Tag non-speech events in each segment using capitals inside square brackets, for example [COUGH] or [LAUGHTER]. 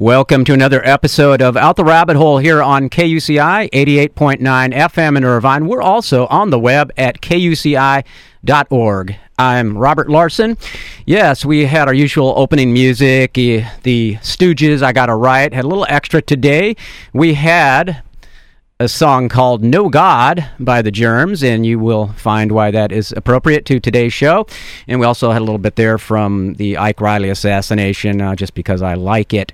Welcome to another episode of Out the Rabbit Hole here on KUCI 88.9 FM in Irvine. We're also on the web at kuci.org. I'm Robert Larson. Yes, we had our usual opening music, eh, the Stooges, I Got a Right, had a little extra today. We had a song called No God by the Germs, and you will find why that is appropriate to today's show. And we also had a little bit there from the Ike Reilly assassination, uh, just because I like it.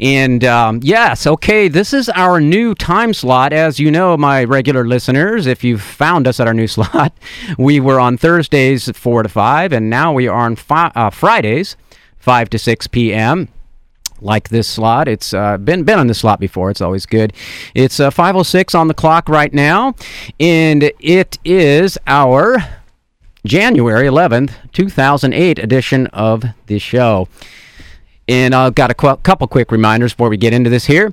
And um, yes, okay, this is our new time slot. As you know, my regular listeners, if you've found us at our new [LAUGHS] slot, we were on Thursdays 4 to 5, and now we are on fi- uh, Fridays 5 to 6 p.m like this slot. It's uh, been been on this slot before. It's always good. It's uh, 5:06 on the clock right now, and it is our January 11th, 2008 edition of the show. And I've got a qu- couple quick reminders before we get into this here.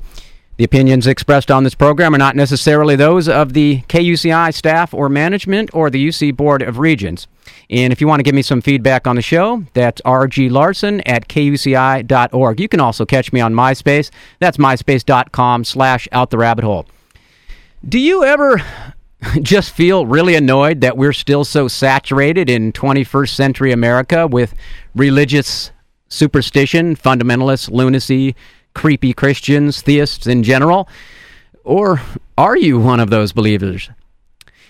The opinions expressed on this program are not necessarily those of the KUCI staff or management or the UC Board of Regents. And if you want to give me some feedback on the show, that's rglarson at kuci.org. You can also catch me on MySpace. That's myspace.com slash out the rabbit hole. Do you ever [LAUGHS] just feel really annoyed that we're still so saturated in 21st century America with religious superstition, fundamentalist lunacy, creepy Christians, theists in general? Or are you one of those believers?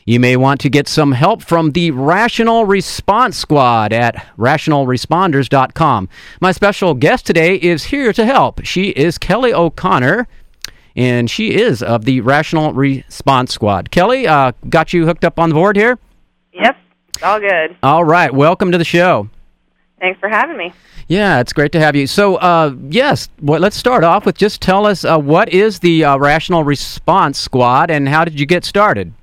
You may want to get some help from the Rational Response Squad at rationalresponders.com. My special guest today is here to help. She is Kelly O'Connor, and she is of the Rational Response Squad. Kelly, uh, got you hooked up on the board here? Yep, all good. All right, welcome to the show. Thanks for having me. Yeah, it's great to have you. So, uh, yes, well, let's start off with just tell us uh, what is the uh, Rational Response Squad and how did you get started?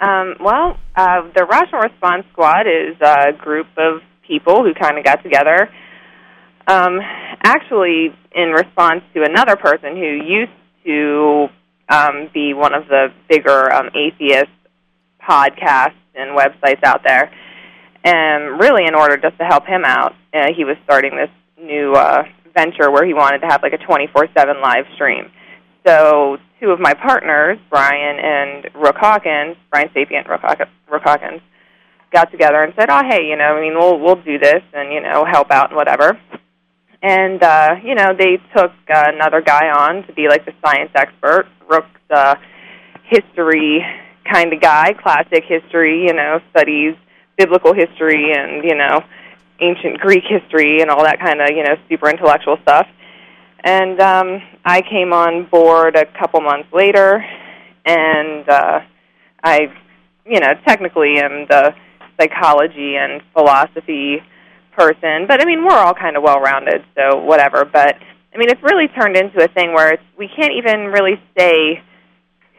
Um, well, uh, the Rational Response Squad is a group of people who kind of got together, um, actually, in response to another person who used to um, be one of the bigger um, atheist podcasts and websites out there and really in order just to help him out, uh, he was starting this new uh, venture where he wanted to have like a 24/7 live stream. So two of my partners, Brian and Rook Hawkins, Brian Sapient, Rook, Rook Hawkins, got together and said, "Oh, hey, you know, I mean, we'll we'll do this and you know help out and whatever." And uh, you know, they took uh, another guy on to be like the science expert. Rook's uh, history kind of guy, classic history, you know, studies biblical history and you know ancient Greek history and all that kind of you know super intellectual stuff. And um, I came on board a couple months later, and uh, I, you know, technically am the psychology and philosophy person, but I mean we're all kind of well-rounded, so whatever. But I mean it's really turned into a thing where it's, we can't even really say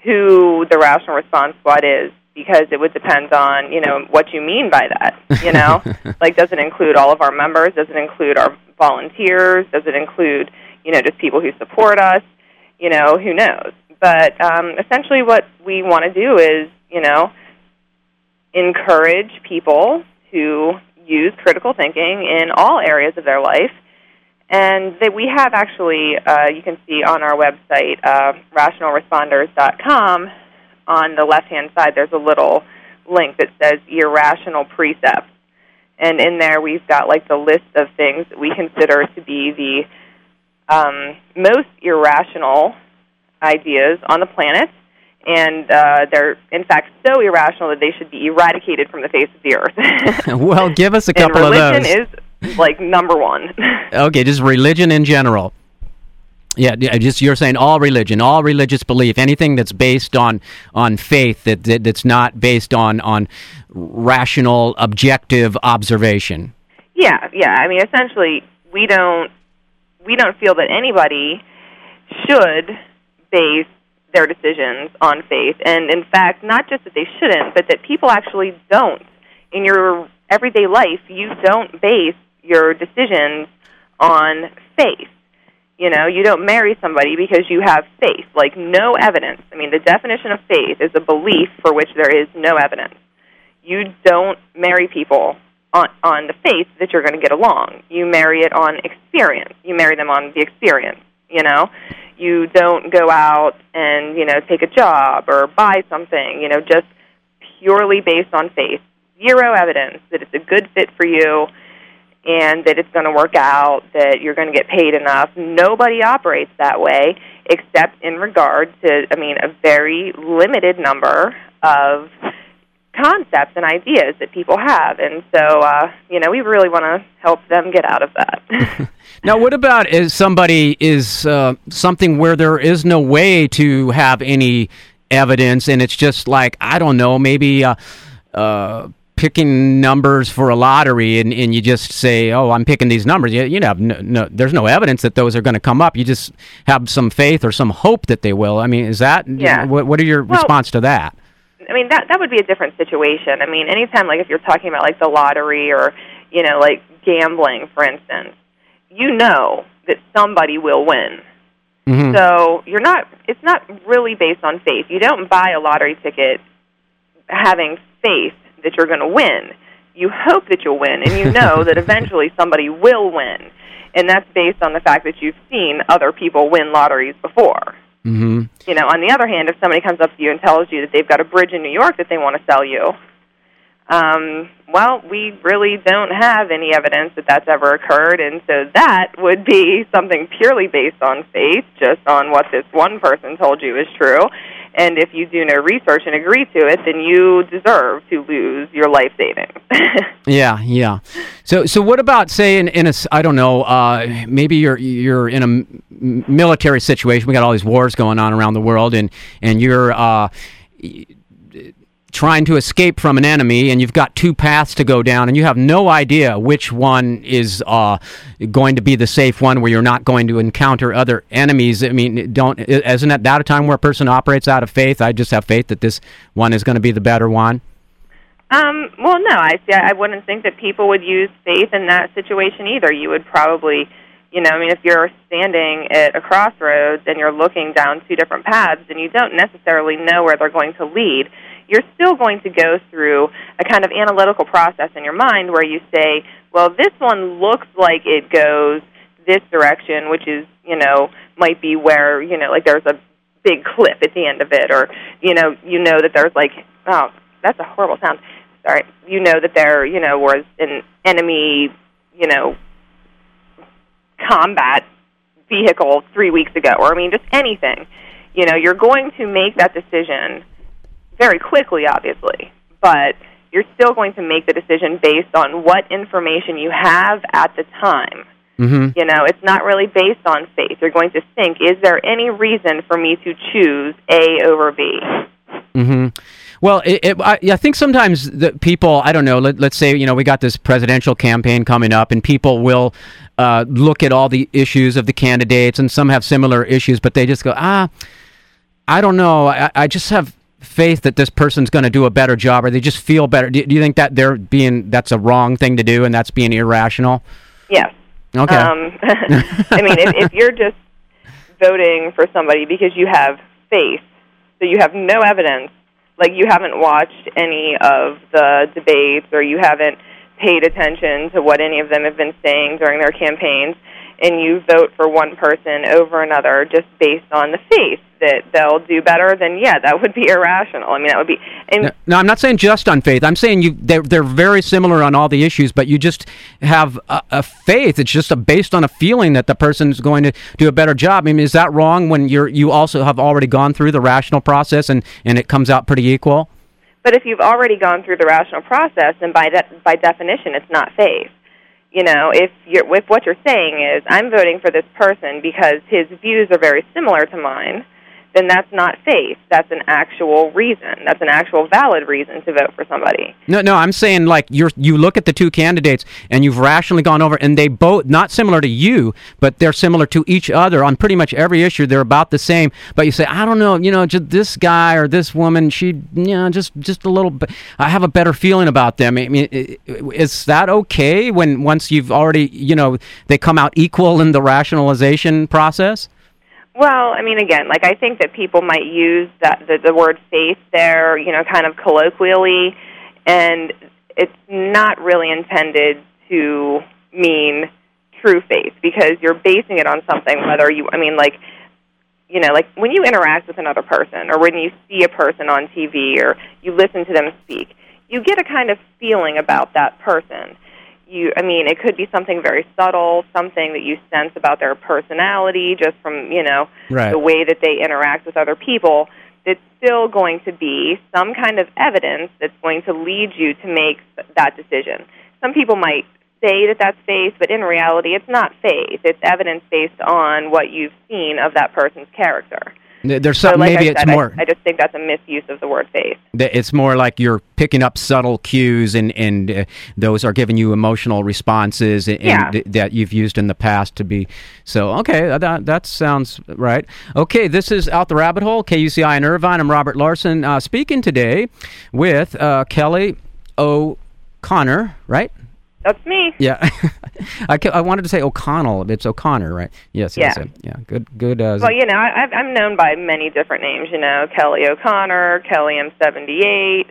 who the rational response squad is because it would depend on you know what you mean by that you know [LAUGHS] like does it include all of our members does it include our volunteers does it include you know just people who support us you know who knows but um essentially what we want to do is you know encourage people to use critical thinking in all areas of their life and that we have actually uh, you can see on our website uh, rationalresponders.com on the left hand side, there's a little link that says irrational precepts. And in there, we've got like the list of things that we consider to be the um, most irrational ideas on the planet. And uh, they're, in fact, so irrational that they should be eradicated from the face of the earth. [LAUGHS] [LAUGHS] well, give us a couple of those. Religion is like number one. [LAUGHS] okay, just religion in general. Yeah, just you're saying all religion, all religious belief, anything that's based on on faith that, that that's not based on on rational, objective observation. Yeah, yeah. I mean, essentially, we don't we don't feel that anybody should base their decisions on faith, and in fact, not just that they shouldn't, but that people actually don't. In your everyday life, you don't base your decisions on faith you know, you don't marry somebody because you have faith, like no evidence. I mean, the definition of faith is a belief for which there is no evidence. You don't marry people on the faith that you're going to get along. You marry it on experience. You marry them on the experience. You know, you don't go out and you know take a job or buy something. You know, just purely based on faith. Zero evidence that it's a good fit for you and that it's going to work out, that you're going to get paid enough. Nobody operates that way except in regard to, I mean, a very limited number of concepts and ideas that people have. And so, uh, you know, we really want to help them get out of that. [LAUGHS] now, what about is somebody is uh, something where there is no way to have any evidence and it's just like, I don't know, maybe. Uh, uh, picking numbers for a lottery and, and you just say, "Oh, I'm picking these numbers," you, you know, no, no, there's no evidence that those are going to come up. You just have some faith or some hope that they will. I mean, is that? Yeah. What, what are your well, response to that? I mean, that that would be a different situation. I mean, anytime like if you're talking about like the lottery or you know like gambling, for instance, you know that somebody will win. Mm-hmm. So you're not. It's not really based on faith. You don't buy a lottery ticket having faith that you're going to win. You hope that you'll win, and you know that [LAUGHS] eventually somebody will win. And that's based on the fact that you've seen other people win lotteries before. Mm-hmm. You know, on the other hand, if somebody comes up to you and tells you that they've got a bridge in New York that they want to sell you, um, well, we really don't have any evidence that that's ever occurred, and so that would be something purely based on faith, just on what this one person told you is true. And if you do no research and agree to it, then you deserve to lose your life savings. [LAUGHS] yeah, yeah. So, so what about say in, in a I don't know, uh, maybe you're you're in a military situation. We got all these wars going on around the world, and and you're. Uh, trying to escape from an enemy and you've got two paths to go down and you have no idea which one is uh, going to be the safe one where you're not going to encounter other enemies. I mean don't isn't that that a time where a person operates out of faith? I just have faith that this one is going to be the better one. Um, well no i see. i wouldn't think that people would use faith in that situation either. You would probably you know i mean if you're standing at a crossroads and you're looking down two different paths and you don't necessarily know where they're going to lead you're still going to go through a kind of analytical process in your mind where you say, well, this one looks like it goes this direction, which is, you know, might be where, you know, like there's a big cliff at the end of it, or, you know, you know that there's like, oh, that's a horrible sound. Sorry. You know that there, you know, was an enemy, you know, combat vehicle three weeks ago, or I mean, just anything. You know, you're going to make that decision very quickly, obviously, but you're still going to make the decision based on what information you have at the time. Mm-hmm. You know, it's not really based on faith. You're going to think, is there any reason for me to choose A over B? Mm-hmm. Well, it, it, I, I, think sometimes the people, I don't know, let, us say, you know, we got this presidential campaign coming up, and people will uh, look at all the issues of the candidates, and some have similar issues, but they just go, ah, I don't know. I, I just have faith that this person's going to do a better job, or they just feel better. Do, do, you think that they're being that's a wrong thing to do, and that's being irrational? Yes. Okay. Um, [LAUGHS] I mean, if, if you're just voting for somebody because you have faith, so you have no evidence, like you haven't watched any of the debates, or you haven't paid attention to what any of them have been saying during their campaigns, and you vote for one person over another just based on the faith that they'll do better, then yeah, that would be irrational. I mean, that would be. And no, no, I'm not saying just on faith. I'm saying you they're they're very similar on all the issues, but you just have a, a faith. It's just a, based on a feeling that the person's going to do a better job. I mean, is that wrong when you're you also have already gone through the rational process and and it comes out pretty equal? But if you've already gone through the rational process, then by de- by definition, it's not faith you know, if you're if what you're saying is I'm voting for this person because his views are very similar to mine, then that's not faith. That's an actual reason. That's an actual valid reason to vote for somebody. No, no, I'm saying like you're you look at the two candidates and you've rationally gone over and they both not similar to you, but they're similar to each other on pretty much every issue. They're about the same, but you say I don't know, you know, just this guy or this woman, she, you know, just just a little bit. I have a better feeling about them. I mean, is that okay when once you've already, you know, they come out equal in the rationalization process? Well, I mean, again, like I think that people might use that the, the word faith there, you know, kind of colloquially, and it's not really intended to mean true faith because you're basing it on something whether you I mean like you know like when you interact with another person or when you see a person on TV or you listen to them speak you get a kind of feeling about that person you I mean it could be something very subtle something that you sense about their personality just from you know right. the way that they interact with other people it's still going to be some kind of evidence that's going to lead you to make that decision some people might say that that's faith, but in reality, it's not faith. It's evidence based on what you've seen of that person's character. There's some, so like maybe said, it's more. I, I, just think that's a misuse of the word faith. It's more like you're picking up subtle cues, and and uh, those are giving you emotional responses, and, yeah. th- that you've used in the past to be. So okay, that that sounds right. Okay, this is out the rabbit hole. KUCI in Irvine. I'm Robert Larson, uh, speaking today with uh, Kelly O'Connor. Right. That's me. Yeah, [LAUGHS] I, I wanted to say O'Connell. It's O'Connor, right? Yes, yes, yeah, yeah. Good, good. Uh, well, you know, I, I'm known by many different names. You know, Kelly O'Connor, Kelly M78.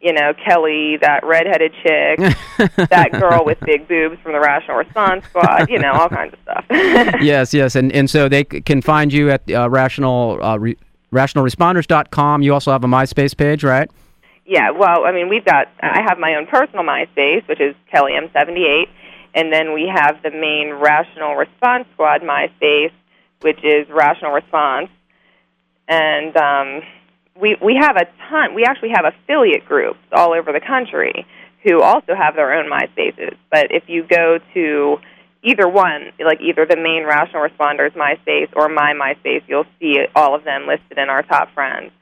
You know, Kelly, that redheaded chick, [LAUGHS] that girl with big boobs from the Rational Response Squad. You know, all kinds of stuff. [LAUGHS] yes, yes, and and so they can find you at uh, rational uh, re, rationalresponders.com. You also have a MySpace page, right? Yeah, well, I mean, we've got, I have my own personal MySpace, which is Kelly M78, and then we have the main Rational Response Squad MySpace, which is Rational Response. And um, we, we have a ton, we actually have affiliate groups all over the country who also have their own MySpaces. But if you go to either one, like either the main Rational Responders MySpace or my MySpace, you'll see all of them listed in our top friends.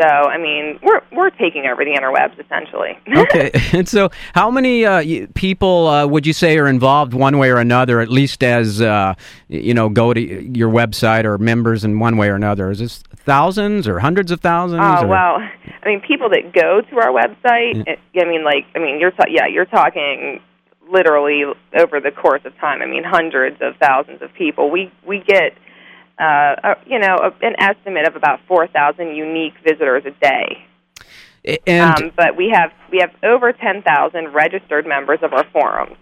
So, I mean, we're we're taking over the interwebs essentially. [LAUGHS] okay, [LAUGHS] and so how many uh, people uh, would you say are involved one way or another, at least as uh, you know, go to your website or members in one way or another? Is this thousands or hundreds of thousands? Oh or? well, I mean, people that go to our website. It, I mean, like, I mean, you're ta- yeah, you're talking literally over the course of time. I mean, hundreds of thousands of people. We we get uh, you know, a, an estimate of about 4,000 unique visitors a day. And um, but we have we have over 10,000 registered members of our forums,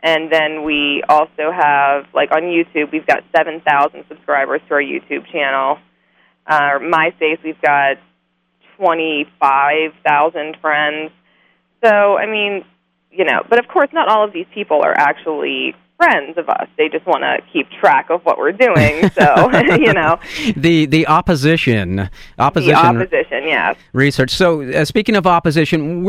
and then we also have like on YouTube we've got 7,000 subscribers to our YouTube channel. Uh, MySpace we've got 25,000 friends. So I mean, you know, but of course not all of these people are actually friends of us. They just want to keep track of what we're doing. So [LAUGHS] you know, [LAUGHS] the the opposition, opposition, the opposition, yes. Research. So uh, speaking of opposition,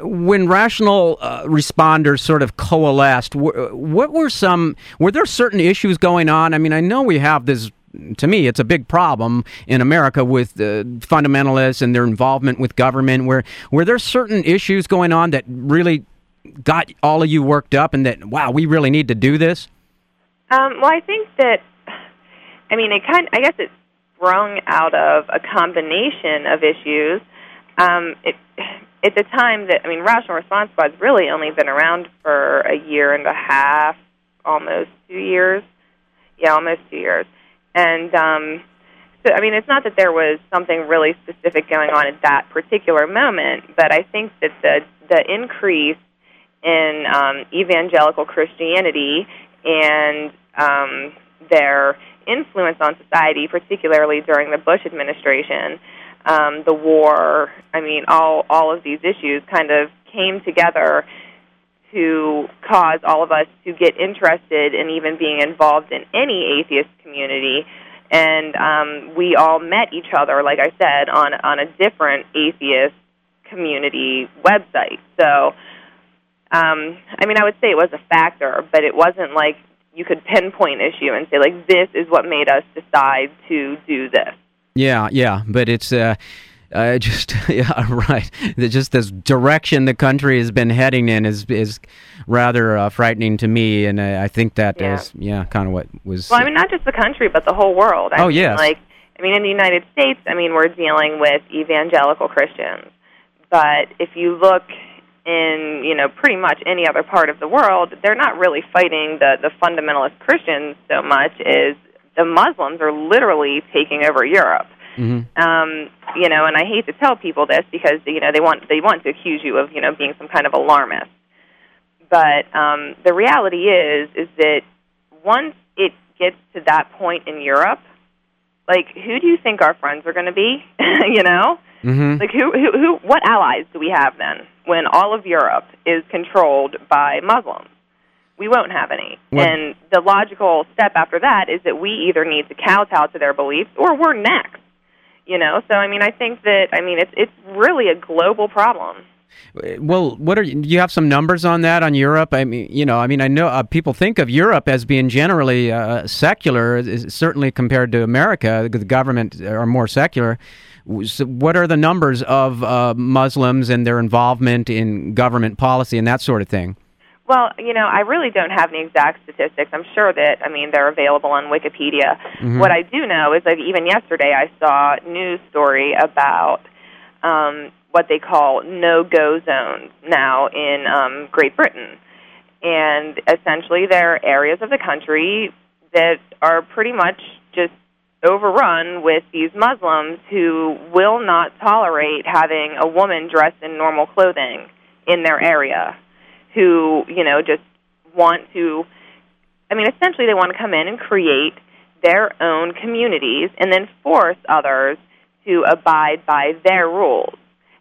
when rational uh, responders sort of coalesced, what were some? Were there certain issues going on? I mean, I know we have this to me, it's a big problem in America with uh, fundamentalists and their involvement with government. Where were there certain issues going on that really got all of you worked up and that wow we really need to do this? Um, well i think that i mean it kind i guess it's sprung out of a combination of issues. Um, it, at the time that i mean rational response squad's really only been around for a year and a half almost two years. Yeah almost two years. And um, so i mean it's not that there was something really specific going on at that particular moment but i think that the the increase in um, evangelical Christianity and um, their influence on society, particularly during the Bush administration, um, the war. I mean, all all of these issues kind of came together to cause all of us to get interested in even being involved in any atheist community. And um, we all met each other, like I said, on on a different atheist community website. So um, I mean, I would say it was a factor, but it wasn't like you could pinpoint issue and say like this is what made us decide to do this. Yeah, yeah, but it's uh, uh, [LAUGHS] just yeah, right. Just this direction the country has been heading in is is rather uh, frightening to me, and uh, I think that yeah. is yeah, kind of what was. Well, I mean, not just the country, but the whole world. I oh mean, yes. Like, I mean, in the United States, I mean, we're dealing with evangelical Christians, but if you look in you know pretty much any other part of the world, they're not really fighting the the fundamentalist Christians so much as the Muslims are literally taking over Europe. Mm-hmm. Um, you know, and I hate to tell people this because you know they want they want to accuse you of you know being some kind of alarmist. But um, the reality is is that once it gets to that point in Europe, like who do you think our friends are going to be? [LAUGHS] you know, mm-hmm. like who, who, who, what allies do we have then when all of Europe is controlled by Muslims? We won't have any. What- And the logical step after that is that we either need to kowtow to their beliefs or we're next. You know, so I mean, I think that I mean it's it's really a global problem. Well, what are you, do you have some numbers on that on Europe? I mean, you know, I mean, I know uh, people think of Europe as being generally uh, secular, is- certainly compared to America. The government are more secular. So what are the numbers of uh, Muslims and their involvement in government policy and that sort of thing? Well, you know, I really don't have any exact statistics. I'm sure that, I mean, they're available on Wikipedia. What I do know is that even yesterday I saw a news story about um, what they call no-go zones now in um, Great Britain. And essentially they're areas of the country that are pretty much just overrun with these Muslims who will not tolerate having a woman dressed in normal clothing in their area who you know just want to i mean essentially they want to come in and create their own communities and then force others to abide by their rules.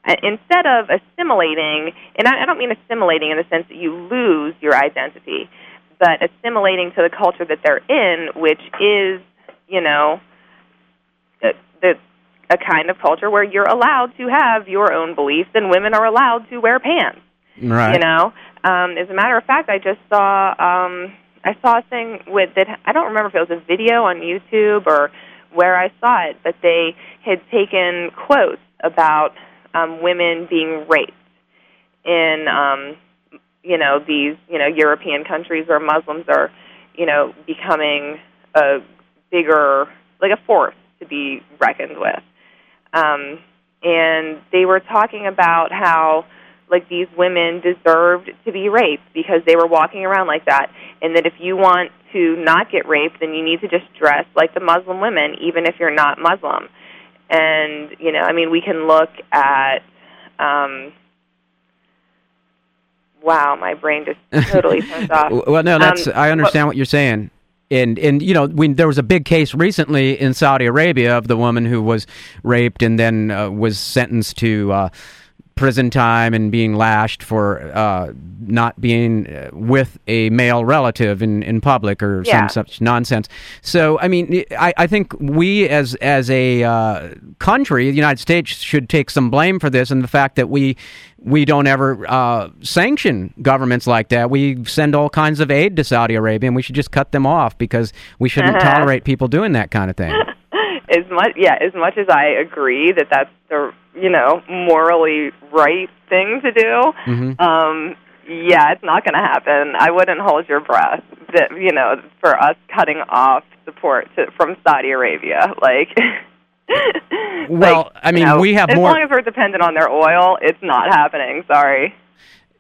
Uh, instead of assimilating and I, don't mean assimilating in the sense that you lose your identity but assimilating to the culture that they're in which is you know a kind of culture where you're allowed to have your own beliefs and women are allowed to wear pants Right. you know, um, as a matter of fact, I just saw um, I saw a thing with that. I don't remember if it was a video on YouTube or where I saw it, but they had taken quotes about um, women being raped in um, you know these you know European countries where Muslims are you know becoming a bigger like a force to be reckoned with. Um, and they were talking about how like these women deserved to be raped because they were walking around like that and that if you want to not get raped then you need to just dress like the Muslim women even if you're not Muslim. And you know, I mean we can look at um wow, my brain just totally [LAUGHS] turns off. Well, no, that's Um, I understand what you're saying. And and you know, when there was a big case recently in Saudi Arabia of the woman who was raped and then uh, was sentenced to uh, prison time and being lashed for uh, not being uh, with a male relative in, in public or Yeah. some such nonsense. So, I mean, I, I think we as as a uh, country, the United States, should take some blame for this and the fact that we we don't ever uh, sanction governments like that. We send all kinds of aid to Saudi Arabia, and we should just cut them off because we shouldn't Uh-huh. tolerate people doing that kind of thing. [LAUGHS] as much yeah, as much as I agree that that's the you know morally right thing to do, Mhm. um, yeah, it's not going to happen. I wouldn't hold your breath that you know for us cutting off support to, from Saudi Arabia, like. [LAUGHS] Well, like, I mean, you know, we have as more- long as we're dependent on their oil, it's not happening. Sorry.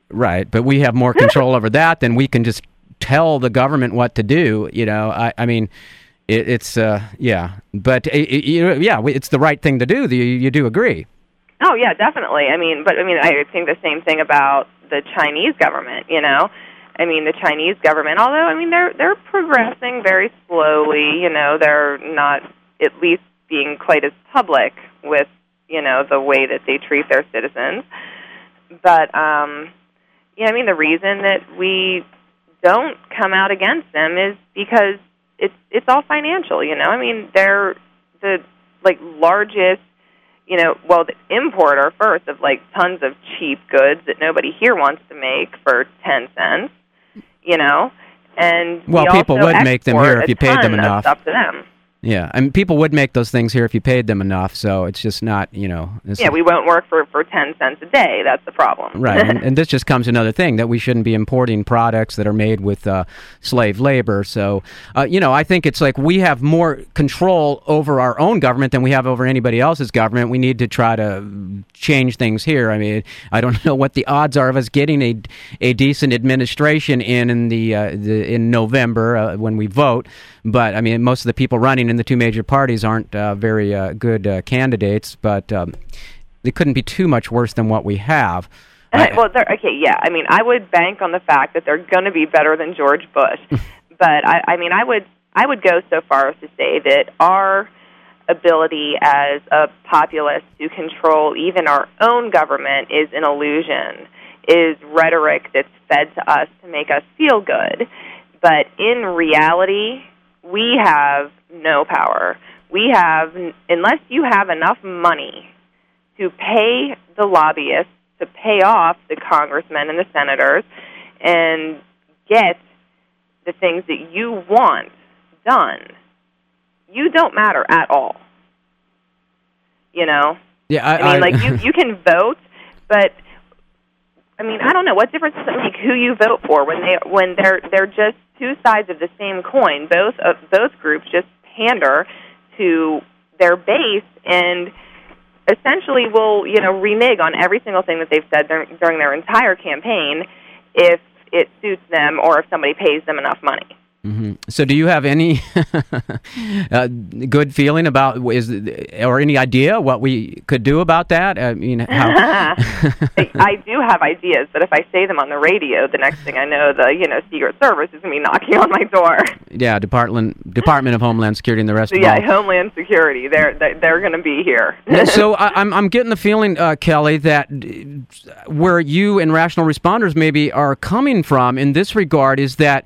Right, but we have more control over that than we can just tell the government what to do. You know, I, I mean, it, it's uh, yeah, but it, it, you- yeah, it's the right thing to do. You, you do agree? Oh yeah, definitely. I mean, but I mean, I think the same thing about the Chinese government. You know, I mean, the Chinese government. Although I mean, they're they're progressing very slowly. You know, they're not at least being quite as public with you know the way that they treat their citizens. But um, yeah, I mean, the reason that we don't come out against them is because it's it's all financial. You know, I mean, they're the like largest you know, well, the importer first of like tons of cheap goods that nobody here wants to make for ten cents, you know, and Well, we people would make them here if you paid them enough. Stuff to them. Yeah, I mean, people would make those things here if you paid them enough. So it's just not, you know. Yeah, we won't work for for ten cents a day. That's the problem. Right, and, [LAUGHS] and this just comes another thing that we shouldn't be importing products that are made with uh, slave labor. So, uh, you know, I think it's like we have more control over our own government than we have over anybody else's government. We need to try to change things here. I mean, I don't [LAUGHS] know what the odds are of us getting a a decent administration in in the, uh, the in November uh, when we vote. But I mean, most of the people running in the two major parties aren't uh, very uh, good uh, candidates. But um, they couldn't be too much worse than what we have. [LAUGHS] Well, they're, okay, yeah. I mean, I would bank on the fact that they're going to be better than George Bush. [LAUGHS] but I, I mean, I would I would go so far as to say that our ability as a populace to control even our own government is an illusion, is rhetoric that's fed to us to make us feel good. But in reality, we have no power. We have, unless you have enough money to pay the lobbyists, to pay off the congressmen and the senators, and get the things that you want done, you don't matter at all. You know? Yeah, I, I mean, I- like you [LAUGHS] you can vote, but I mean, I don't know what difference does it make who you vote for when they when they're they're just two sides of the same coin. Both of both groups just pander to their base and essentially will you know renege on every single thing that they've said during, during their entire campaign if it suits them or if somebody pays them enough money. Mhm. So, do you have any [LAUGHS] uh, good feeling about is or any idea what we could do about that? [LAUGHS] I mean, how? I do have ideas, but if I say them on the radio, the next thing I know, the you know Secret Service is going to be knocking on my door. [LAUGHS] yeah, Department Department of Homeland Security and the rest So of yeah, all. Homeland Security, they're they're, they're going to be here. so I, I'm I'm getting the feeling, uh, Kelly, that uh, where you and rational responders maybe are coming from in this regard is that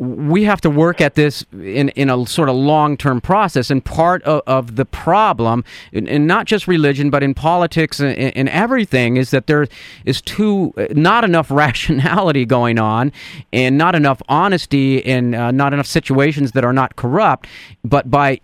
we have to work at this in, in a sort of long term process. And part of, of the problem, in, in not just religion, but in politics and, and everything, is that there is too not enough [LAUGHS] rationality going on, and not enough honesty, and uh, not enough situations that are not corrupt. But by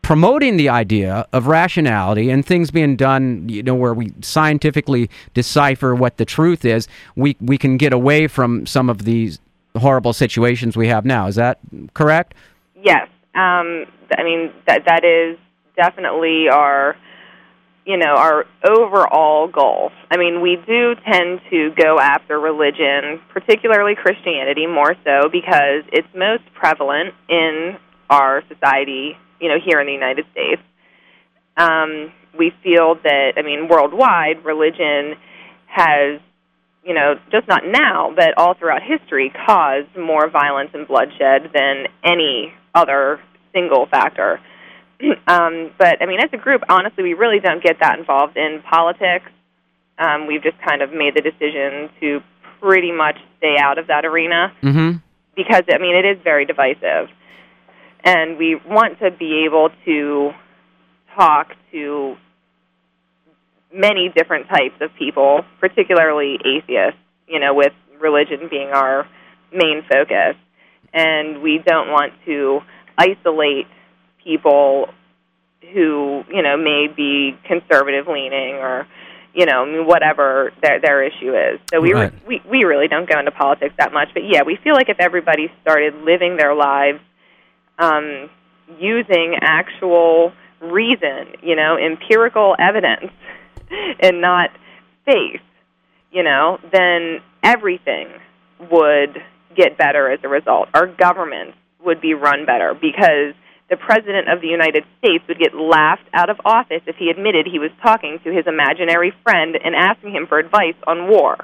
promoting the idea of rationality and things being done, you know, where we scientifically decipher what the truth is, we we can get away from some of these horrible situations we have now. Is that correct? yes, um, I mean that that is definitely our you know our overall goal. I mean, we do tend to go after religion, particularly Christianity, more so because it's most prevalent in our society. You know, here in the United States. um, we feel that I mean worldwide religion has you know just not now but all throughout history caused more violence and bloodshed than any other single factor. [CLEARS THROAT] um, but I mean as a group honestly we really don't get that involved in politics. Um, we've just kind of made the decision to pretty much stay out of that arena Mm-hmm. because I mean it is very divisive, and we want to be able to talk to many different types of people, particularly atheists. You know, with religion being our main focus, and we don't want to isolate people who you know may be conservative leaning or you know I mean, whatever their their issue is. So we Right. re- we we really don't go into politics that much, but yeah, we feel like if everybody started living their lives um, using actual reason, you know, empirical evidence, [LAUGHS] and not faith, you know, then everything would get better as a result. Our governments would be run better because the president of the United States would get laughed out of office if he admitted he was talking to his imaginary friend and asking him for advice on war.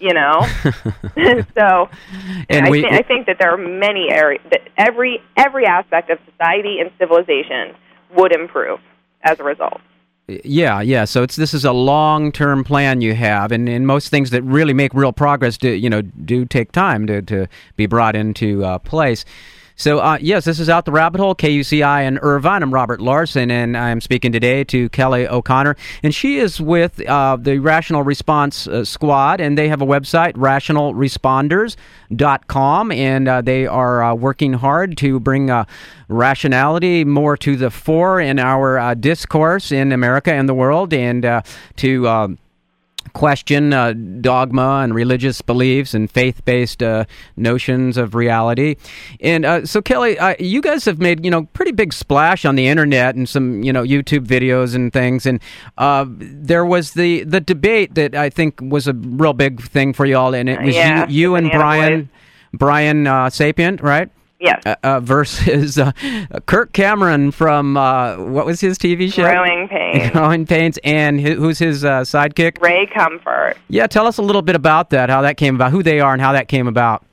You know, [LAUGHS] [LAUGHS] so And I, we- thi- I think that there are many areas that every every aspect of society and civilization would improve as a result. Yeah, yeah. So it's this is a long-term plan you have, and, and most things that really make real progress, do, you know, do take time to, to be brought into uh, place. So uh, yes, this is out the rabbit hole. KUCI in Irvine. I'm Robert Larson, and I'm speaking today to Kelly O'Connor, and she is with uh, the Rational Response uh, Squad, and they have a website, rationalresponders.com, and uh, they are uh, working hard to bring uh, rationality more to the fore in our discourse in America and the world, and to uh, question uh, dogma and religious beliefs and faith-based uh, notions of reality. And uh, so, Kelly, uh, you guys have made you know pretty big splash on the internet and some you know YouTube videos and things. And uh, there was the the debate that I think was a real big thing for you all, and it was Yeah, you, you and Brian. Boys. Brian uh, Sapient, right? Yes, Uh, uh, versus uh, Kirk Cameron from uh, what was his TV show? growing pain. [LAUGHS] Growing Pains, and who- who's his uh, sidekick? Ray Comfort. Yeah, tell us a little bit about that, how that came about, who they are, and how that came about.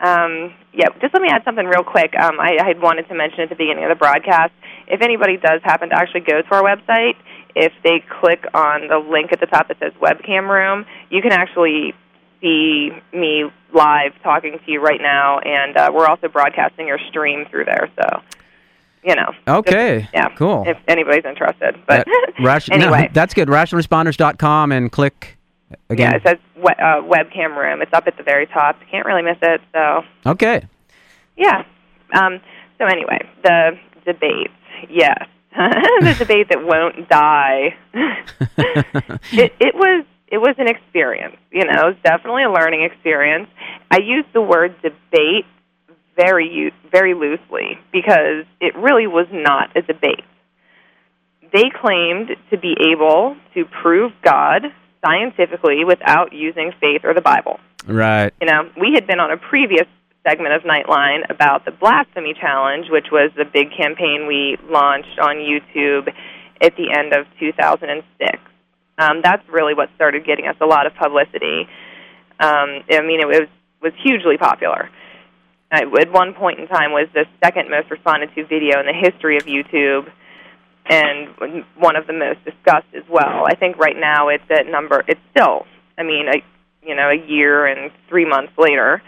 Um, yeah, just let me add something real quick. Um, I, I had wanted to mention at the beginning of the broadcast. If anybody does happen to actually go to our website, if they click on the link at the top that says webcam room, you can actually see me live talking to you right now, and uh, we're also broadcasting your stream through there. So, you know. Okay. Just, yeah. Cool. If anybody's interested, but ration, [LAUGHS] anyway, no, that's good. RationalResponders.com and click again. Yeah, it says we- uh, webcam room. It's up at the very top. You can't really miss it. So. Okay. Yeah. Um, so anyway, the debate. Yes. [LAUGHS] the debate that won't die. [LAUGHS] it, it was it was an experience. You know, it was definitely a learning experience. I use the word debate very very loosely because it really was not a debate. They claimed to be able to prove God scientifically without using faith or the Bible. Right. You know, we had been on a previous segment of Nightline about the Blasphemy Challenge, which was the big campaign we launched on YouTube at the end of 2006. Um, that's really what started getting us a lot of publicity. Um, I mean, it was was hugely popular. Uh, at one point in time, was the second most responded to video in the history of YouTube, and one of the most discussed as well. I think right now it's at number. It's still, I mean, a, you know, a year and three months later,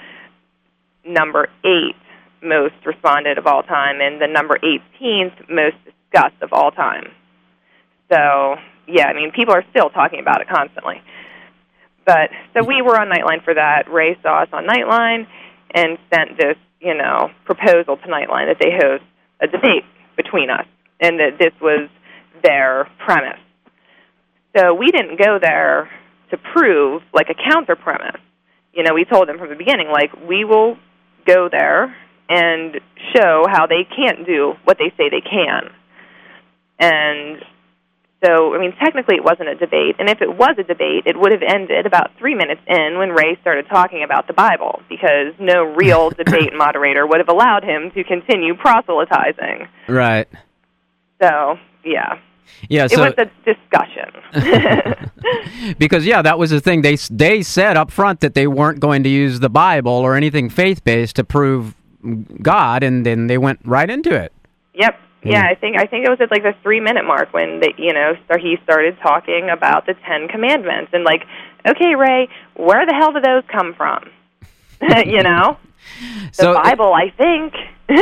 number eight most responded of all time, and the number 18th most discussed of all time. So yeah, I mean, people are still talking about it constantly. But so we were on Nightline for that. Ray saw us on Nightline and sent this, you know, proposal to Nightline that they host a debate between us, and that this was their premise. So we didn't go there to prove like a counter premise. You know, we told them from the beginning, like we will go there and show how they can't do what they say they can. And so, I mean, technically it wasn't a debate, and if it was a debate, it would have ended about three minutes in when Ray started talking about the Bible, because no real [LAUGHS] debate moderator would have allowed him to continue proselytizing. Right. So, yeah. Yeah, so it was a discussion. [LAUGHS] because yeah, that was the thing. They they said up front that they weren't going to use the Bible or anything faith based to prove God, and then they went right into it. Yep. Yeah, I think I think it was at like the three minute mark when they, you know he started talking about the Ten Commandments and like, okay, Ray, where the hell do those come from? [LAUGHS] you know, [LAUGHS] the So- Bible, I think. [LAUGHS]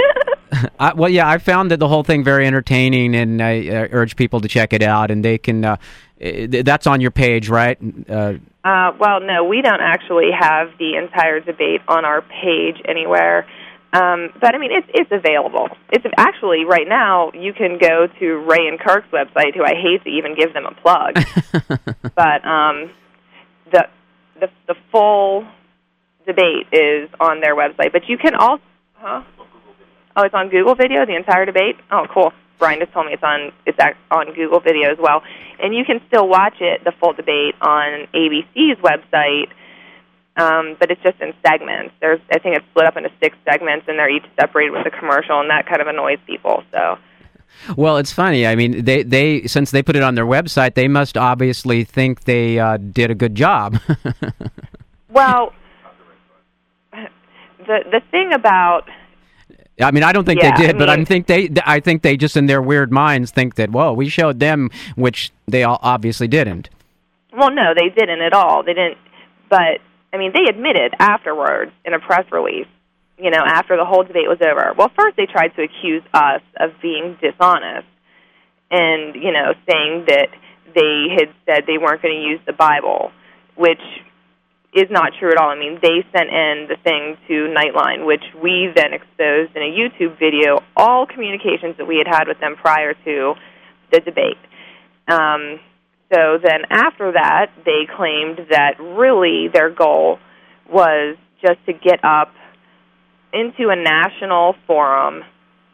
I, well, yeah, I found that the whole thing very entertaining, and I uh, urge people to check it out. And they can. Uh, that's on your page, right? Uh, Uh, well, no, we don't actually have the entire debate on our page anywhere. Um, but I mean, it's it's available. It's actually right now. You can go to Ray and Kirk's website, who I hate to even give them a plug. [LAUGHS] but um, the the the full debate is on their website. But you can also, huh? Oh, it's on Google Video, the entire debate. Oh, cool. Brian just told me it's on it's on Google Video as well, and you can still watch it, the full debate, on ABC's website. Um, but it's just in segments. There's, I think it's split up into six segments, and they're each separated with a commercial, and that kind of annoys people. So, well, it's funny. I mean, they they since they put it on their website, they must obviously think they uh, did a good job. [LAUGHS] well, the the thing about I mean, I don't think Yeah, they did, I but I think they. I think they just in their weird minds think that, whoa, we showed them, which they all obviously didn't. Well, no, they didn't at all. They didn't. But I mean, they admitted afterwards in a press release. You know, after the whole debate was over. Well, first they tried to accuse us of being dishonest, and you know, saying that they had said they weren't going to use the Bible, which is not true at all. I mean, they sent in the thing to Nightline, which we then exposed in a YouTube video, all communications that we had had with them prior to the debate. Um, so then after that, they claimed that really their goal was just to get up into a national forum.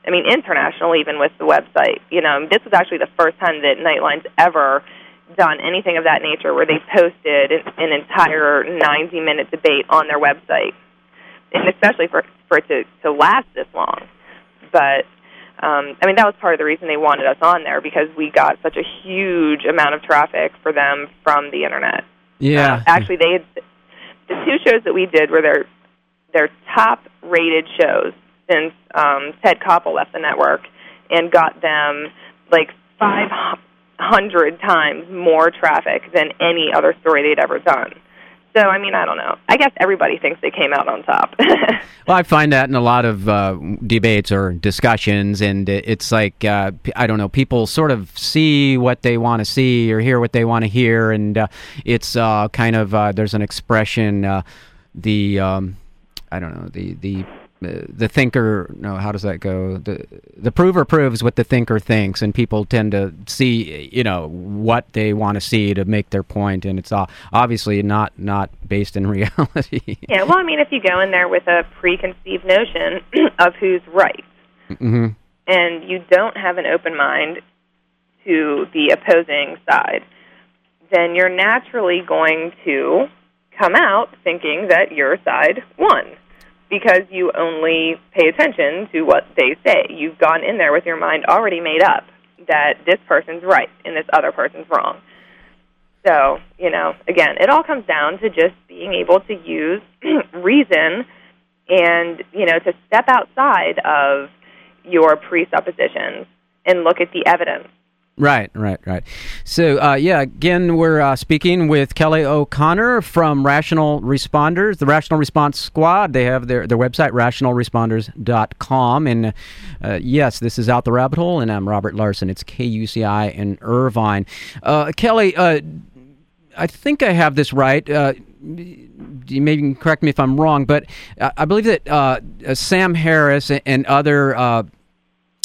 I mean, international even with the website. You know, this was actually the first time that Nightline's ever done anything of that nature where they posted an, entire 90 minute debate on their website. And especially for, for it to, to last this long. But um, I mean, that was part of the reason they wanted us on there because we got such a huge amount of traffic for them from the internet. Yeah. Uh, actually, they had the two shows that we did were their their top rated shows since um, Ted Koppel left the network and got them like 500 times more traffic than any other story they'd ever done. So, I mean, I don't know. I guess everybody thinks they came out on top. [LAUGHS] well, I find that in a lot of uh, debates or discussions, and it's like, uh, I don't know, people sort of see what they want to see or hear what they want to hear, and uh, it's uh, kind of, uh, there's an expression, uh, the, um, I don't know, the, the the thinker no how does that go? The the prover proves what the thinker thinks and people tend to see you know what they want to see to make their point and it's all obviously not not based in [LAUGHS] reality. Yeah well i mean if you go in there with a preconceived notion [CLEARS THROAT] of who's right mm-hmm. and you don't have an open mind to the opposing side then you're naturally going to come out thinking that your side won because you only pay attention to what they say. You've gone in there with your mind already made up that this person's right and this other person's wrong. So, you know, again, it all comes down to just being able to use [CLEARS THROAT] reason and, you know, to step outside of your presuppositions and look at the evidence Right, right, right. So, uh, yeah, again, we're uh, speaking with Kelly O'Connor from Rational Responders, the Rational Response Squad. They have their, their website, rationalresponders.com. And uh, yes, this is Out the Rabbit Hole, and I'm Robert Larson. It's KUCI in Irvine. Uh, Kelly, uh, I think I have this right. Uh, you maybe correct me if I'm wrong, but I believe that Sam Harris and other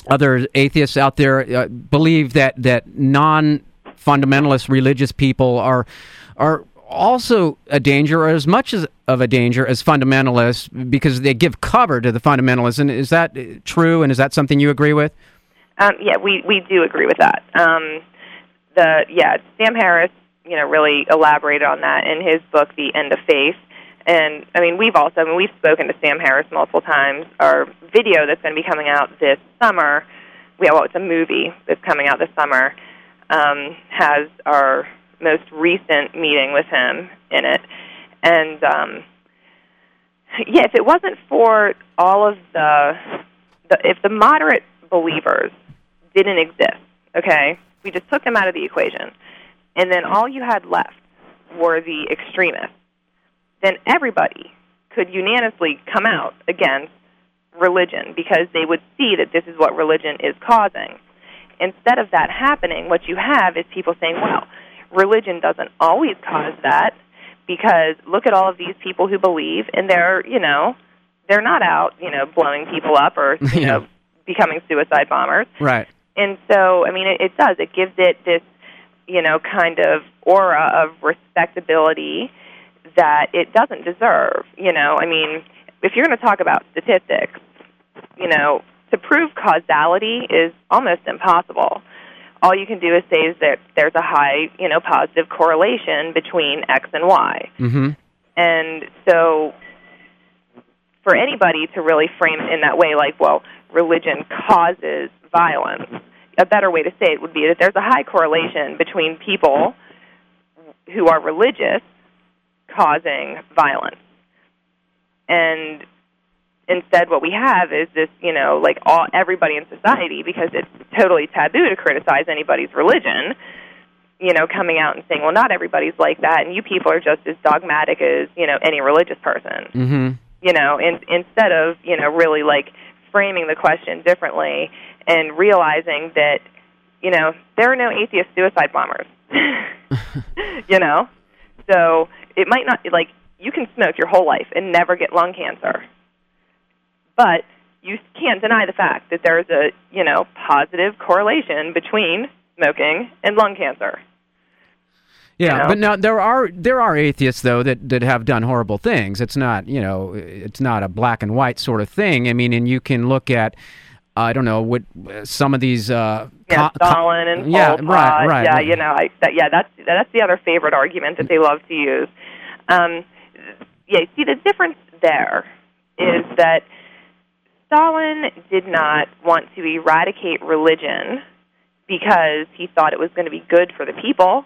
other atheists out there uh, believe that that non fundamentalist religious people are are also a danger, or as much as of a danger as fundamentalists, because they give cover to the fundamentalists. And is that true? And is that something you agree with? Um, yeah, we we do agree with that. Um, the yeah, Sam Harris, you know, really elaborated on that in his book, The End of Faith. And I mean, we've also, I mean, we've spoken to Sam Harris multiple times. Our video that's going to be coming out this summer, we, well, it's a movie that's coming out this summer, um, has our most recent meeting with him in it. And um, yeah, if it wasn't for all of the, the, if the moderate believers didn't exist, okay, we just took them out of the equation, and then all you had left were the extremists then everybody could unanimously come out against religion because they would see that this is what religion is causing. Instead of that happening, what you have is people saying, well, religion doesn't always cause that because look at all of these people who believe and they're, you know, they're not out, you know, blowing people up or, [LAUGHS] you yeah. know, becoming suicide bombers. Right. And so, I mean, it, it does. It gives it this, you know, kind of aura of respectability that it doesn't deserve. You know, I mean, if you're going to talk about statistics, you know, to prove causality is almost impossible. All you can do is say is that there's a high, you know, positive correlation between X and Y. Mm-hmm. And so for anybody to really frame it in that way, like, well, religion causes violence, a better way to say it would be that there's a high correlation between people who are religious causing violence. And instead what we have is this, you know, like all everybody in society because it's totally taboo to criticize anybody's religion, you know, coming out and saying, "Well, not everybody's like that and you people are just as dogmatic as, you know, any religious person." Mm-hmm. You know, in, instead of, you know, really like framing the question differently and realizing that, you know, there are no atheist suicide bombers. [LAUGHS] you know? So it might not like you can smoke your whole life and never get lung cancer, but you can't deny the fact that there's a you know positive correlation between smoking and lung cancer. Yeah, you know? but now there are there are atheists though that that have done horrible things. It's not you know it's not a black and white sort of thing. I mean, and you can look at I don't know what some of these. Uh, yeah, Stalin and yeah, Pol right, right. Yeah, you know, I, that, yeah, that's that's the other favorite argument that they love to use. Um, yeah, see the difference there is that Stalin did not want to eradicate religion because he thought it was going to be good for the people.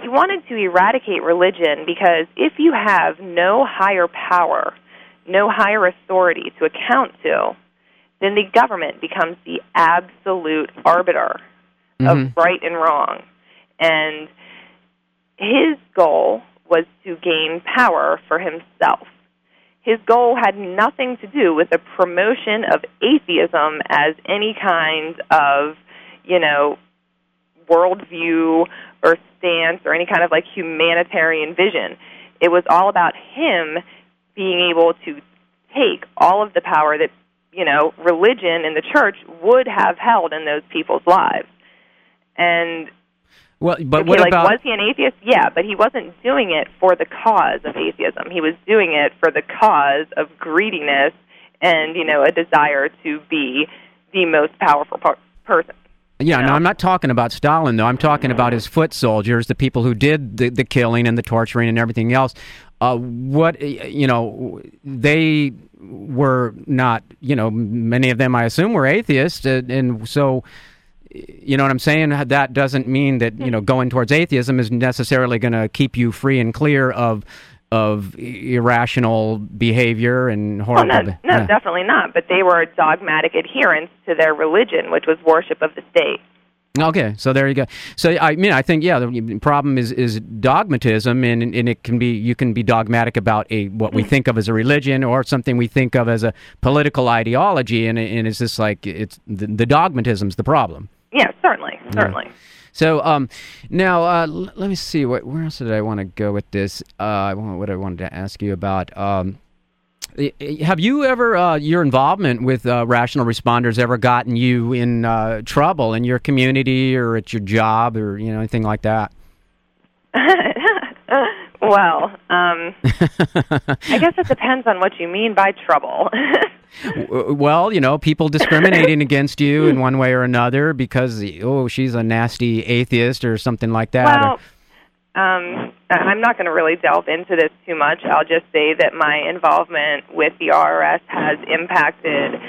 He wanted to eradicate religion because if you have no higher power no higher authority to account to, then the government becomes the absolute arbiter Mhm. of right and wrong. And his goal was to gain power for himself. His goal had nothing to do with the promotion of atheism as any kind of, you know, worldview or stance or any kind of like humanitarian vision. It was all about him being able to take all of the power that, you know, religion and the church would have held in those people's lives. And Well, but okay, what like about was he an atheist? Yeah, but he wasn't doing it for the cause of atheism. He was doing it for the cause of greediness and you know a desire to be the most powerful per- person. Yeah, no, know? I'm not talking about Stalin though. I'm talking about his foot soldiers, the people who did the, the killing and the torturing and everything else. Uh, what you know, they were not. You know, many of them, I assume, were atheists, uh, and so. You know what I'm saying? That doesn't mean that you know going towards atheism is necessarily going to keep you free and clear of of irrational behavior and horrible. no, no, yeah. definitely not. But they were dogmatic adherents to their religion, which was worship of the state. Okay, so there you go. So I mean, I think yeah, the problem is is dogmatism, and and it can be you can be dogmatic about a what we think of as a religion or something we think of as a political ideology, and and it's just like it's the, the dogmatism's the problem. Yeah, certainly, certainly. So um, now uh, l- let me see what where else did I want to go with this? Uh, I want- what I wanted to ask you about. Um, have you ever uh, your involvement with uh, rational responders ever gotten you in uh, trouble in your community or at your job or you know anything like that? [LAUGHS] well, um, I guess it depends on what you mean by trouble. [LAUGHS] Well, you know, people discriminating against you in one way or another because oh, she's a nasty atheist or something like that. or- Well, um, I'm not going to really delve into this too much. I'll just say that my involvement with the RRS has impacted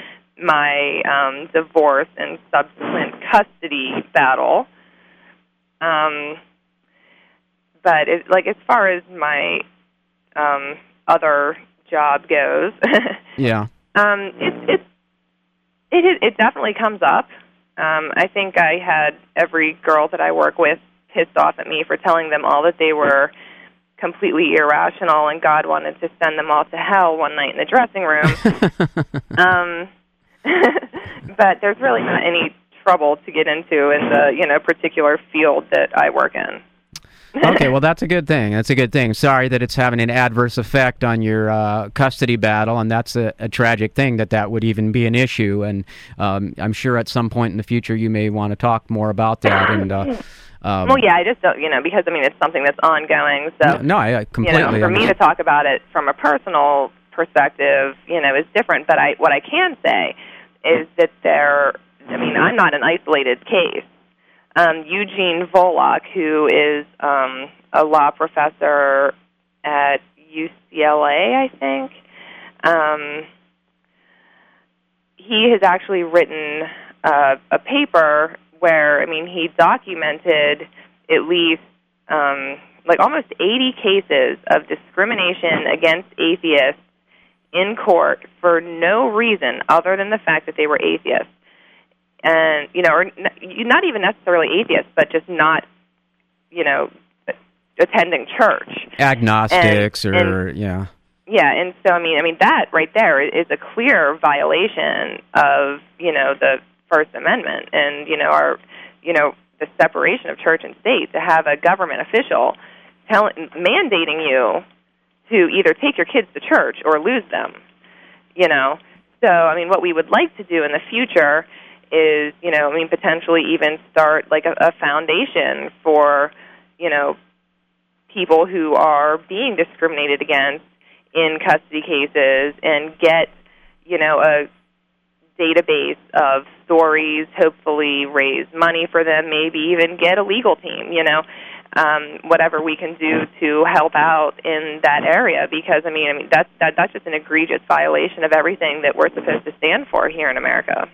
my um, divorce and subsequent custody battle. Um, but it, like as far as my um, other job goes, [LAUGHS] yeah. um, it, it it it definitely comes up. Um, I think I had every girl that I work with pissed off at me for telling them all that they were completely irrational and God wanted to send them all to hell one night in the dressing room. [LAUGHS] um, [LAUGHS] but there's really not any trouble to get into in the you know particular field that I work in. okay, well, [LAUGHS] that's a good thing. That's a good thing. Sorry that it's having an adverse effect on your uh, custody battle, and that's a, a tragic thing that that would even be an issue. And um, I'm sure at some point in the future you may want to talk more about that. And uh, um, Well, yeah, I just don't, you know, because I mean it's something that's ongoing. So no, I, I you completely. know, for me to talk about it from a personal perspective, you know, is different. But I, what I can say is that there. I mean, I'm not an isolated case. Um, Eugene Volokh, who is um, a law professor at UCLA, I think, um, he has actually written uh, a paper where, I mean, he documented at least um, like almost 80 cases of discrimination against atheists in court for no reason other than the fact that they were atheists. And, you know, or n- not even necessarily atheists, but just not, you know, attending church. agnostics and- or yeah. Yeah, and so I mean, I mean that right there is a clear violation of you know the First Amendment and you know our you know the separation of church and state to have a government official telling mandating you to either take your kids to church or lose them. You know, so I mean, what we would like to do in the future is you know I mean potentially even start like a, a foundation for you know people who are being discriminated against in custody cases and get you know a database of stories hopefully raise money for them maybe even get a legal team you know um whatever we can do to help out in that area. Because i mean i mean that's that that's just an egregious violation of everything that we're supposed to stand for here in america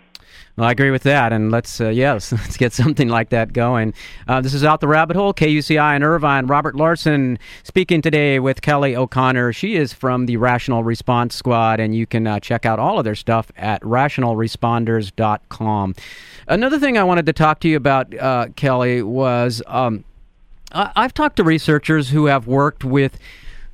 Well, I agree with that, and let's uh, yes, [LAUGHS] let's get something like that going. Uh, this is out the rabbit hole. KUCI in Irvine. Robert Larson speaking today with Kelly O'Connor. She is from the Rational Response Squad, and you can uh, check out all of their stuff at rationalresponders.com. Another thing I wanted to talk to you about, uh, Kelly, was um, I've talked to researchers who have worked with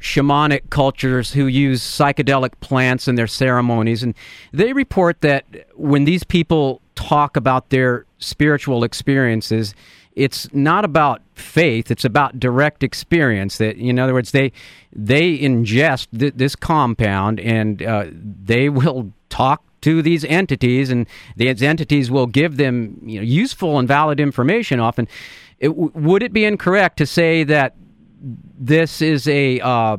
shamanic cultures who use psychedelic plants in their ceremonies. And they report that when these people talk about their spiritual experiences, it's not about faith it's about direct experience that in other words they they ingest th- this compound and uh, they [LAUGHS] will talk to these entities and these entities will give them you know, useful and valid information often it, would it be incorrect to say that this is a uh,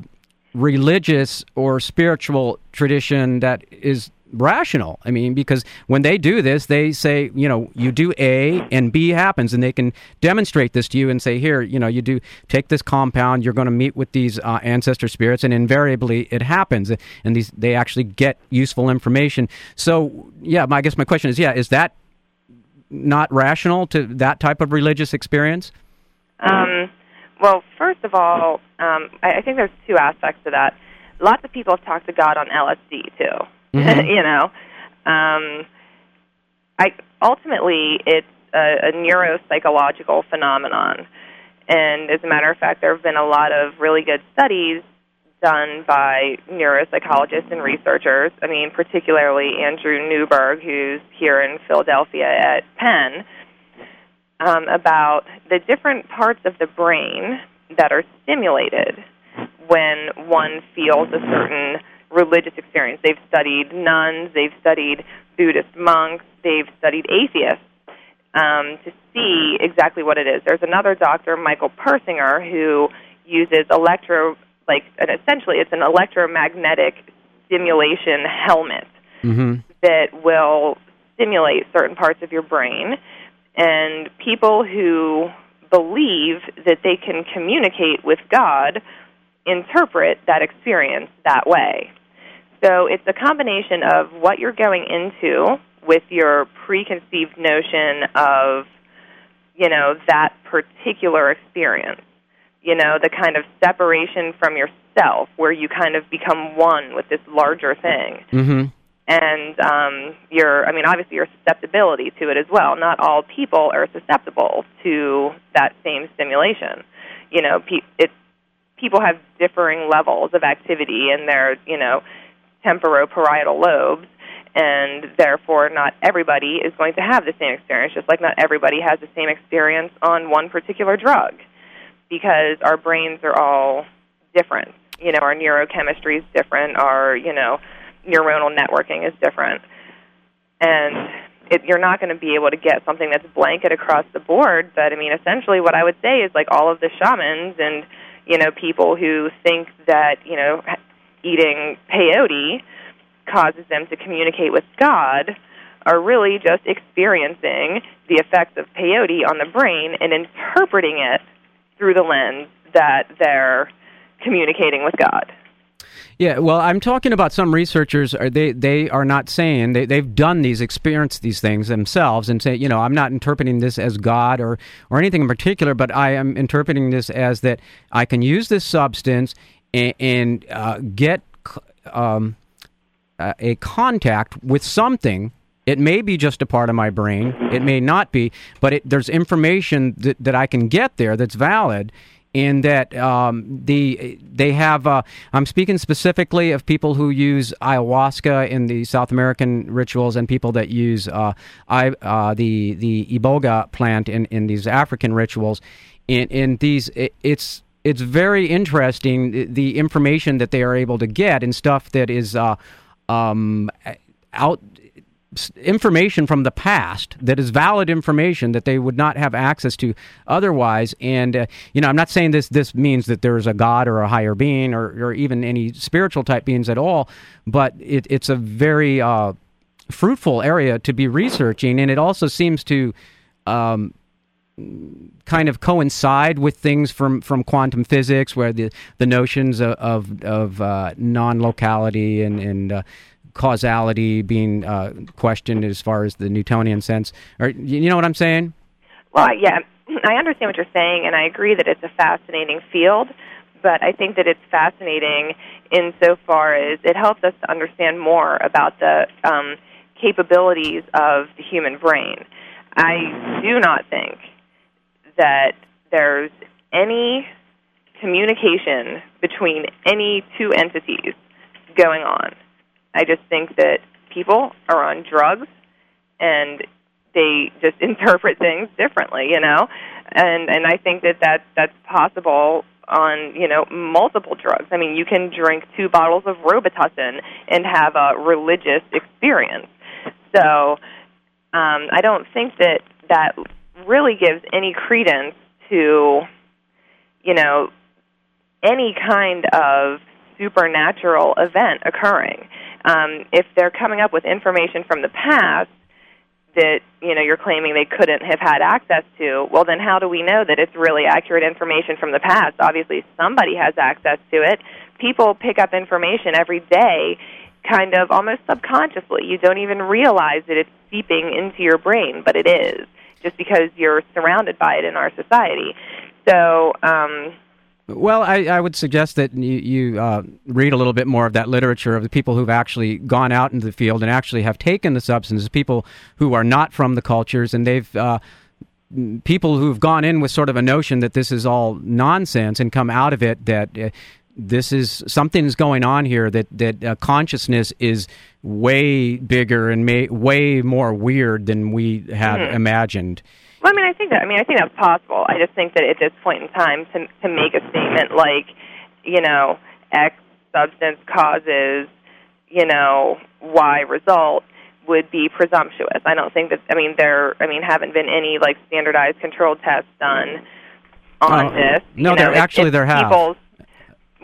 religious or spiritual tradition that is rational. I mean, because when they do this, they say, you know, you do A and B happens, and they can demonstrate this to you and say, here, you know, you do take this compound, you're going to meet with these uh, ancestor spirits, and invariably it happens, and these they actually get useful information. So, yeah, I guess my question is, yeah, is that not rational to that type of religious experience? Um, well, first of all, um, I, I think there's two aspects to that. Lots of people have talked to God on LSD too. Mm-hmm. [LAUGHS] you know, um, I ultimately it's a, a neuropsychological phenomenon, and as a matter of fact, there have been a lot of really good studies done by neuropsychologists and researchers. I mean, particularly Andrew Newberg, who's here in Philadelphia at Penn um, about the different parts of the brain that are stimulated when one feels a certain religious experience. They've studied nuns, they've studied Buddhist monks, they've studied atheists um, to see exactly what it is. There's another doctor, Michael Persinger, who uses electro, like, and essentially it's an electromagnetic stimulation helmet mm-hmm. that will stimulate certain parts of your brain and people who believe that they can communicate with God interpret that experience that way. So it's a combination of what you're going into with your preconceived notion of, you know, that particular experience. You know, the kind of separation from yourself where you kind of become one with this larger thing. Mm-hmm and um, your, I mean, obviously your susceptibility to it as well. Not all people are susceptible to that same stimulation. You know, pe- it, people have differing levels of activity in their, you know, temporoparietal lobes, and therefore not everybody is going to have the same experience, just like not everybody has the same experience on one particular drug, because our brains are all different. You know, our neurochemistry is different. Our, you know, neuronal networking is different. And it, you're not going to be able to get something that's blanket across the board. But I mean, essentially, what I would say is like all of the shamans and you know people who think that you know eating peyote causes them to communicate with God are really just experiencing the effects of peyote on the brain and interpreting it through the lens that they're communicating with God. Yeah, well, I'm talking about some researchers. Are they they are not saying they they've done these, experienced these things themselves, and say, you know, I'm not interpreting this as God or or anything in particular, but I am interpreting this as that I can use this substance and, and uh, get um, a contact with something it may be just a part of my brain. It may not be, but it, there's information that, that I can get there that's valid in that um, the they have. Uh, I'm speaking specifically of people who use ayahuasca in the South American rituals and people that use uh, I, uh, the the iboga plant in, in these African rituals. In in these, it, it's it's very interesting the information that they are able to get and stuff that is uh, um, out information from the past that is valid information that they would not have access to otherwise. And uh, you know, I'm not saying this this means that there's a God or a higher being or, or even any spiritual type beings at all, but it, it's a very uh, fruitful area to be researching, and it also seems to. Um, kind of coincide with things from, from quantum physics, where the, the notions of of, of uh, non locality and and uh, causality being uh, questioned as far as the Newtonian sense. Or you know what I'm saying? Well, yeah, I understand what you're saying, and I agree that it's a fascinating field. But I think that it's fascinating insofar as it helps us to understand more about the um, capabilities of the human brain. I do not think that there's any communication between any two entities going on. I just think that people are on drugs and they just [LAUGHS] interpret things differently, you know, and and I think that that that's possible on you know multiple drugs. I mean, you can drink two bottles of Robitussin and have a religious experience. So um, I don't think that that really gives any credence to you know any kind of supernatural event occurring. Um, if they're coming up with information from the past that you know you're claiming they couldn't have had access to, well then how do we know that it's really accurate information from the past? Obviously somebody has access to it. People pick up information every day kind of almost subconsciously. You don't even realize that it's seeping into your brain, but it is just because you're surrounded by it in our society. So, um, well, I, I, would suggest that you, you uh, read a little bit more of that literature of the people who've actually gone out into the field and actually have taken the substances, people who are not from the cultures, and they've. Uh, people who've gone in with sort of a notion that this is all nonsense and come out of it that uh, this is something's going on here that that uh, consciousness is way bigger and may, way more weird than we have mm-hmm. imagined. Well, I mean, I think that. I mean, I think that's possible. I just think that at this point in time, to to make a statement like, you know, X substance causes, you know, Y result would be presumptuous. I don't think that. I mean, there. I mean, haven't been any like standardized controlled tests done on uh, this. No, you know, there actually there have.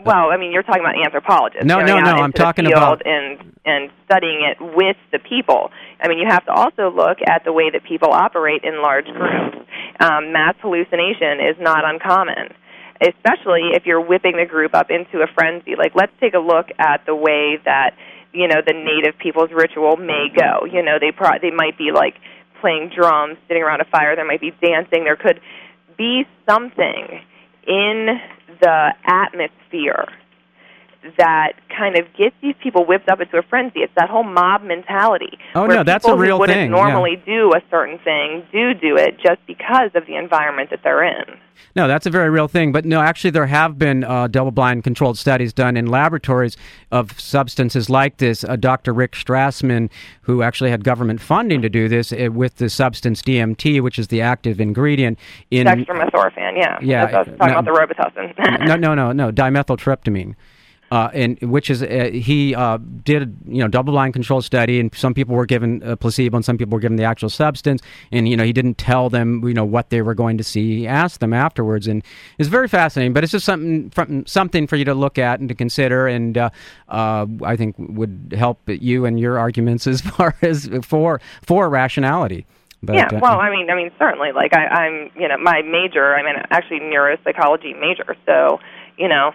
Well, I mean, you're talking about anthropologists. No, no, no. I'm talking about and and studying it with the people. I mean, you have to also look at the way that people operate in large groups. Um, mass hallucination is not uncommon, especially if you're whipping the group up into a frenzy. Like, let's take a look at the way that you know the native people's ritual may go. You know, they pro- they might be like playing drums, sitting around a fire. There might be dancing. There could be something in the atmosphere that kind of gets these people whipped up into a frenzy. It's that whole mob mentality. Oh no, that's a real who wouldn't thing. Normally yeah. do a certain thing, do do it just because of the environment that they're in. No, that's a very real thing. But no, actually, there have been uh, double-blind controlled studies done in laboratories of substances like this. Uh, Dr. Rick Strassman, who actually had government funding to do this uh, with the substance DMT, which is the active ingredient in dextromethorphan. Yeah, yeah. That's, talking no, about the Robitussin. no, no, [LAUGHS] no, no, dimethyltryptamine uh, and which is uh, he uh, did you know double blind controlled study, and some people were given a placebo, and some people were given the actual substance, and you know he didn't tell them you know what they were going to see. He asked them afterwards, and it's very fascinating. But it's just something from, something for you to look at and to consider, and uh, uh, I think would help you and your arguments as [LAUGHS] far as for for rationality. But, yeah, uh, well, I mean, I mean, certainly. Like, I, I'm, you know, my major. I'm actually neuropsychology major, so you know,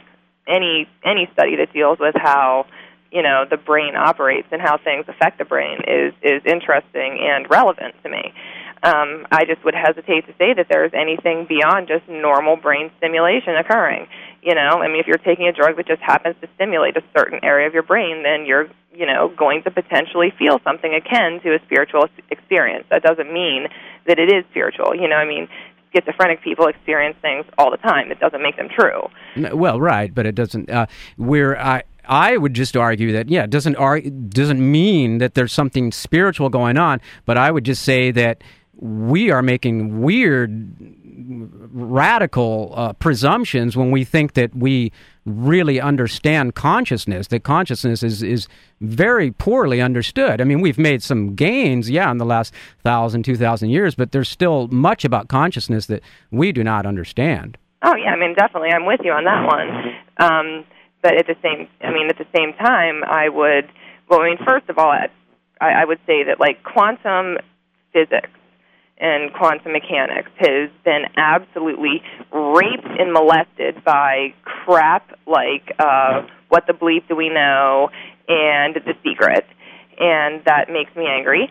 any any study that deals with how you know the brain operates and how things affect the brain is is interesting and relevant to me. Um, I just would hesitate to say that there's anything beyond just normal brain stimulation occurring. You know, I mean, if you're taking a drug that just happens to stimulate a certain area of your brain, then you're you know going to potentially feel something akin to a spiritual experience. That doesn't mean that it is spiritual. You know, I mean, schizophrenic people experience things all the time. It doesn't make them true. Well, right, but it doesn't. Uh, where I. I would just argue that yeah, it doesn't ar- doesn't mean that there's something spiritual going on, but I would just say that we are making weird radical uh, presumptions when we think that we really understand consciousness, that consciousness is, is very poorly understood. I mean, we've made some gains, yeah, in the last thousand, two thousand years, but there's still much about consciousness that we do not understand. Oh yeah, I mean, definitely, I'm with you on that one. Um, but at the same, I mean, at the same time, I would. Well, I mean, first of all, I, I would say that like quantum physics and quantum mechanics has been absolutely raped and molested by crap like uh, What the Bleep Do We Know and The Secret. and that makes me angry.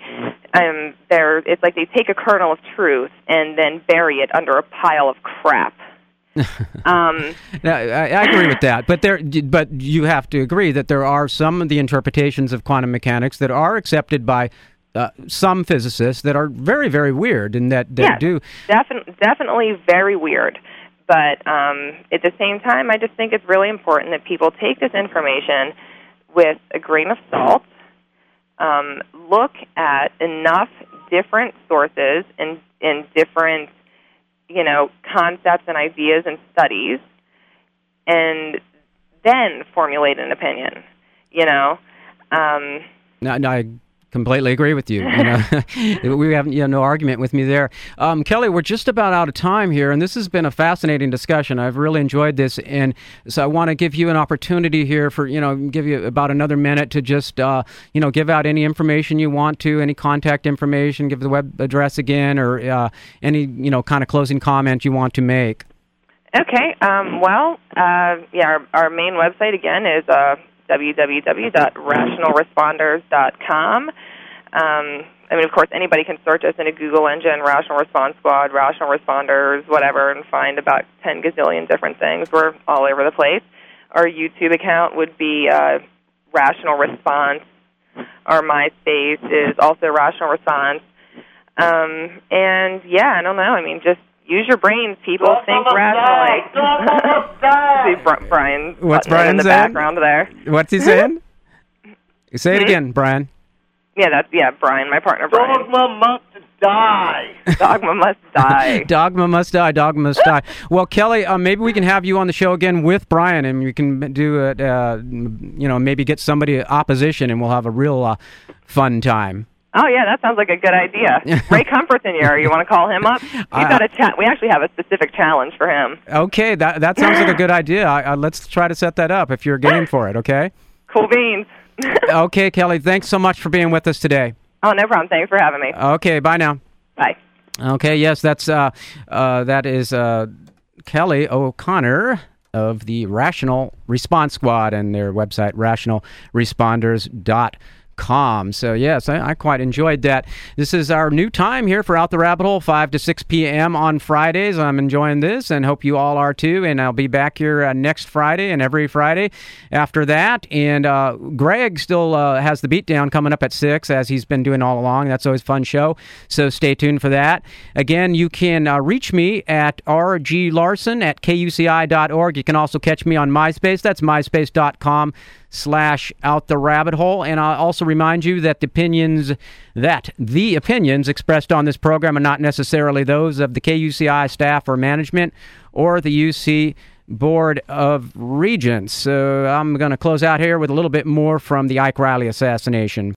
Um, there, it's like they take a kernel of truth and then bury it under a pile of crap. [LAUGHS] um, I, I, agree with that, but there, but you have to agree that there are some of the interpretations of quantum mechanics that are accepted by uh, some physicists that are very, very weird, and that, that yes, do definitely, definitely very weird. But um, at the same time, I just think it's really important that people take this information with a grain of salt. Um, look at enough different sources and, and different, you know, concepts and ideas and studies, and then formulate an opinion. You know. Um, no, no, I completely agree with you. you know, [LAUGHS] [LAUGHS] we have you know, no argument with me there. Um, Kelly, we're just about out of time here, and this has been a fascinating discussion. I've really enjoyed this, and so I want to give you an opportunity here for you know give you about another minute to just uh, you know give out any information you want to, any contact information, give the web address again, or uh, any you know kind of closing comment you want to make. Okay. Um, well, uh, yeah, our, our, main website again is uh, www.rationalresponders.com. Um, I mean, of course, anybody can search us in a Google engine, Rational Response Squad, Rational Responders, whatever, and find about 10 gazillion different things. We're all over the place. Our YouTube account would be uh, Rational Response. Our MySpace is also Rational Response. Um, and yeah, I don't know. I mean, just use your brains, people. Don't Think rationally. [LAUGHS] See Brian. What's Brian in the saying? background there? What's he saying? [LAUGHS] Say it hmm? again, Brian. Yeah, that's yeah, Brian, my partner. Brian. Dogma must die. [LAUGHS] Dogma must die. Dogma must die. Dogma must die. Well, Kelly, uh, maybe we can have you on the show again with Brian, and we can do it. Uh, you know, maybe get somebody opposition, and we'll have a real uh, fun time. Oh yeah, that sounds like a good idea. [LAUGHS] Ray Comfort's in here. You want to call him up? [LAUGHS] He's uh, got a chat. We actually have a specific challenge for him. Okay, that that sounds like a good idea. Uh, let's try to set that up if you're game for it. Okay. [LAUGHS] Cool beans. okay, Kelly. Thanks so much for being with us today. Oh, no problem. Thanks for having me. Okay. Bye now. Bye. Okay. Yes, that's uh, uh, that is uh, Kelly O'Connor of the Rational Response Squad and their website rationalresponders.com com. So, yes, I, I, quite enjoyed that. This is our new time here for Out the Rabbit Hole, 5 to 6 p.m. on Fridays. I'm enjoying this and hope you all are too. And I'll be back here uh, next Friday and every Friday after that. And uh, Greg still uh, has the beatdown coming up at 6 as he's been doing all along. That's always fun show. So, stay tuned for that. Again, you can uh, reach me at rglarson at kuci.org. You can also catch me on MySpace. That's myspace.com slash out the rabbit hole. And I'll also remind you that the opinions that the opinions expressed on this program are not necessarily those of the KUCI staff or management or the UC Board of Regents. So I'm going to close out here with a little bit more from the Ike Reilly assassination.